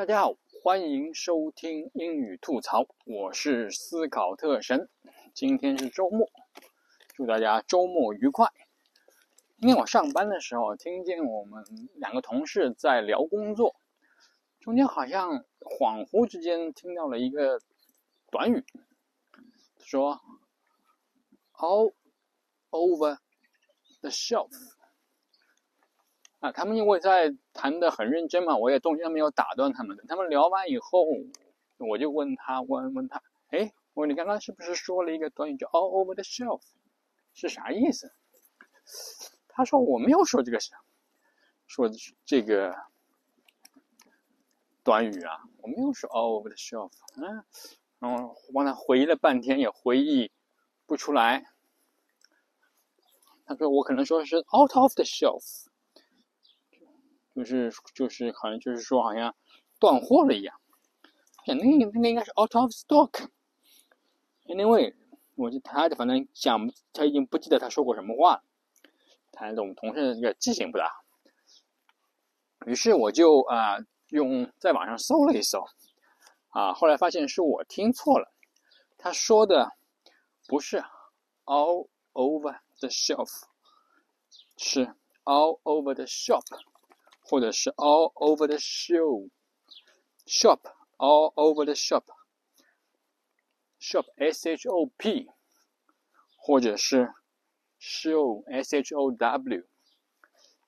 大家好，欢迎收听英语吐槽，我是思考特神。今天是周末，祝大家周末愉快。今天我上班的时候，听见我们两个同事在聊工作，中间好像恍惚之间听到了一个短语，说 “all over the shelf”。啊，他们因为在谈的很认真嘛，我也中间没有打断他们。他们聊完以后，我就问他，问问他，哎，我你刚刚是不是说了一个短语叫 “all over the shelf”，是啥意思？他说我没有说这个是，说这个短语啊，我没有说 “all over the shelf”。嗯，然后帮他回忆了半天，也回忆不出来。他说我可能说是 “out of the shelf”。就是就是好像就是说好像断货了一样，那那应该是 out of stock。Anyway，我就他反正讲他已经不记得他说过什么话了，他我们同事的这个记性不大。于是我就啊用在网上搜了一搜，啊后来发现是我听错了，他说的不是 all over the shelf，是 all over the shop。或者是 all over the show，shop，all over the shop，shop s h o p，或者是 show s h o w，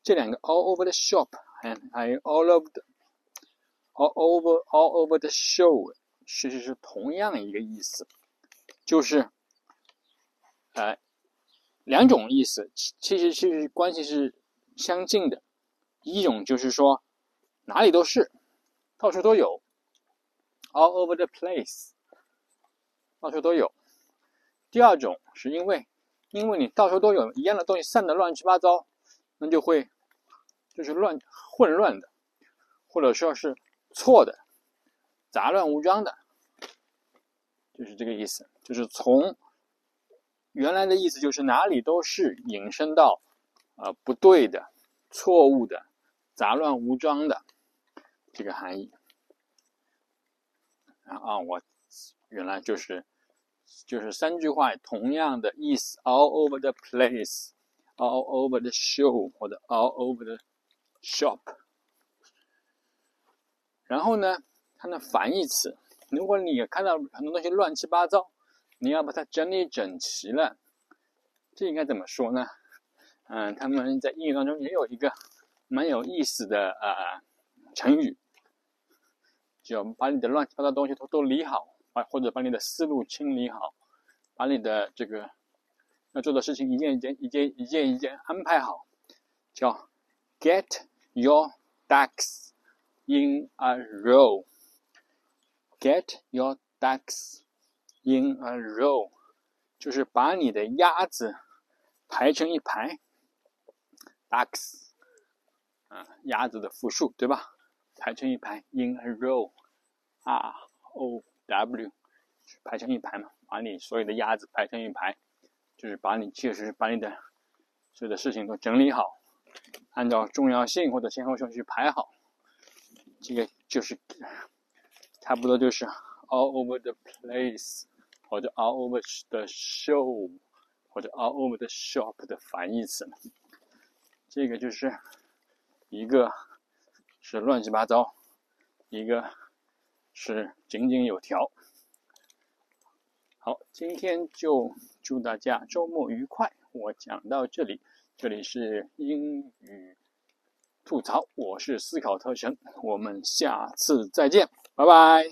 这两个 all over the shop，还还有 all over the，all over all over the show，其实是同样一个意思，就是呃两种意思，其实其实关系是相近的。 一种就是说，哪里都是，到处都有，all over the place，到处都有。第二种是因为，因为你到处都有一样的东西散的乱七八糟，那就会就是乱混乱的，或者说是错的，杂乱无章的，就是这个意思。就是从原来的意思就是哪里都是引申到啊不对的、错误的。杂乱无章的这个含义啊，我原来就是就是三句话同样的意思，all over the place，all over the show 或者 all over the shop。然后呢，它的反义词，如果你看到很多东西乱七八糟，你要把它整理整齐了，这应该怎么说呢？嗯，他们在英语当中也有一个。蛮有意思的呃成语，就把你的乱七八糟东西都都理好，啊，或者把你的思路清理好，把你的这个要做的事情一件一件一件一件一件安排好，叫 get your ducks in a row。get your ducks in a row，就是把你的鸭子排成一排，ducks。啊，鸭子的复数对吧？排成一排，in a row，r o w，排成一排嘛，把你所有的鸭子排成一排，就是把你确实把你的所有的事情都整理好，按照重要性或者先后顺序排好，这个就是差不多就是 all over the place，或者 all over the show，或者 all over the shop 的反义词，这个就是。一个是乱七八糟，一个是井井有条。好，今天就祝大家周末愉快。我讲到这里，这里是英语吐槽，我是思考特神，我们下次再见，拜拜。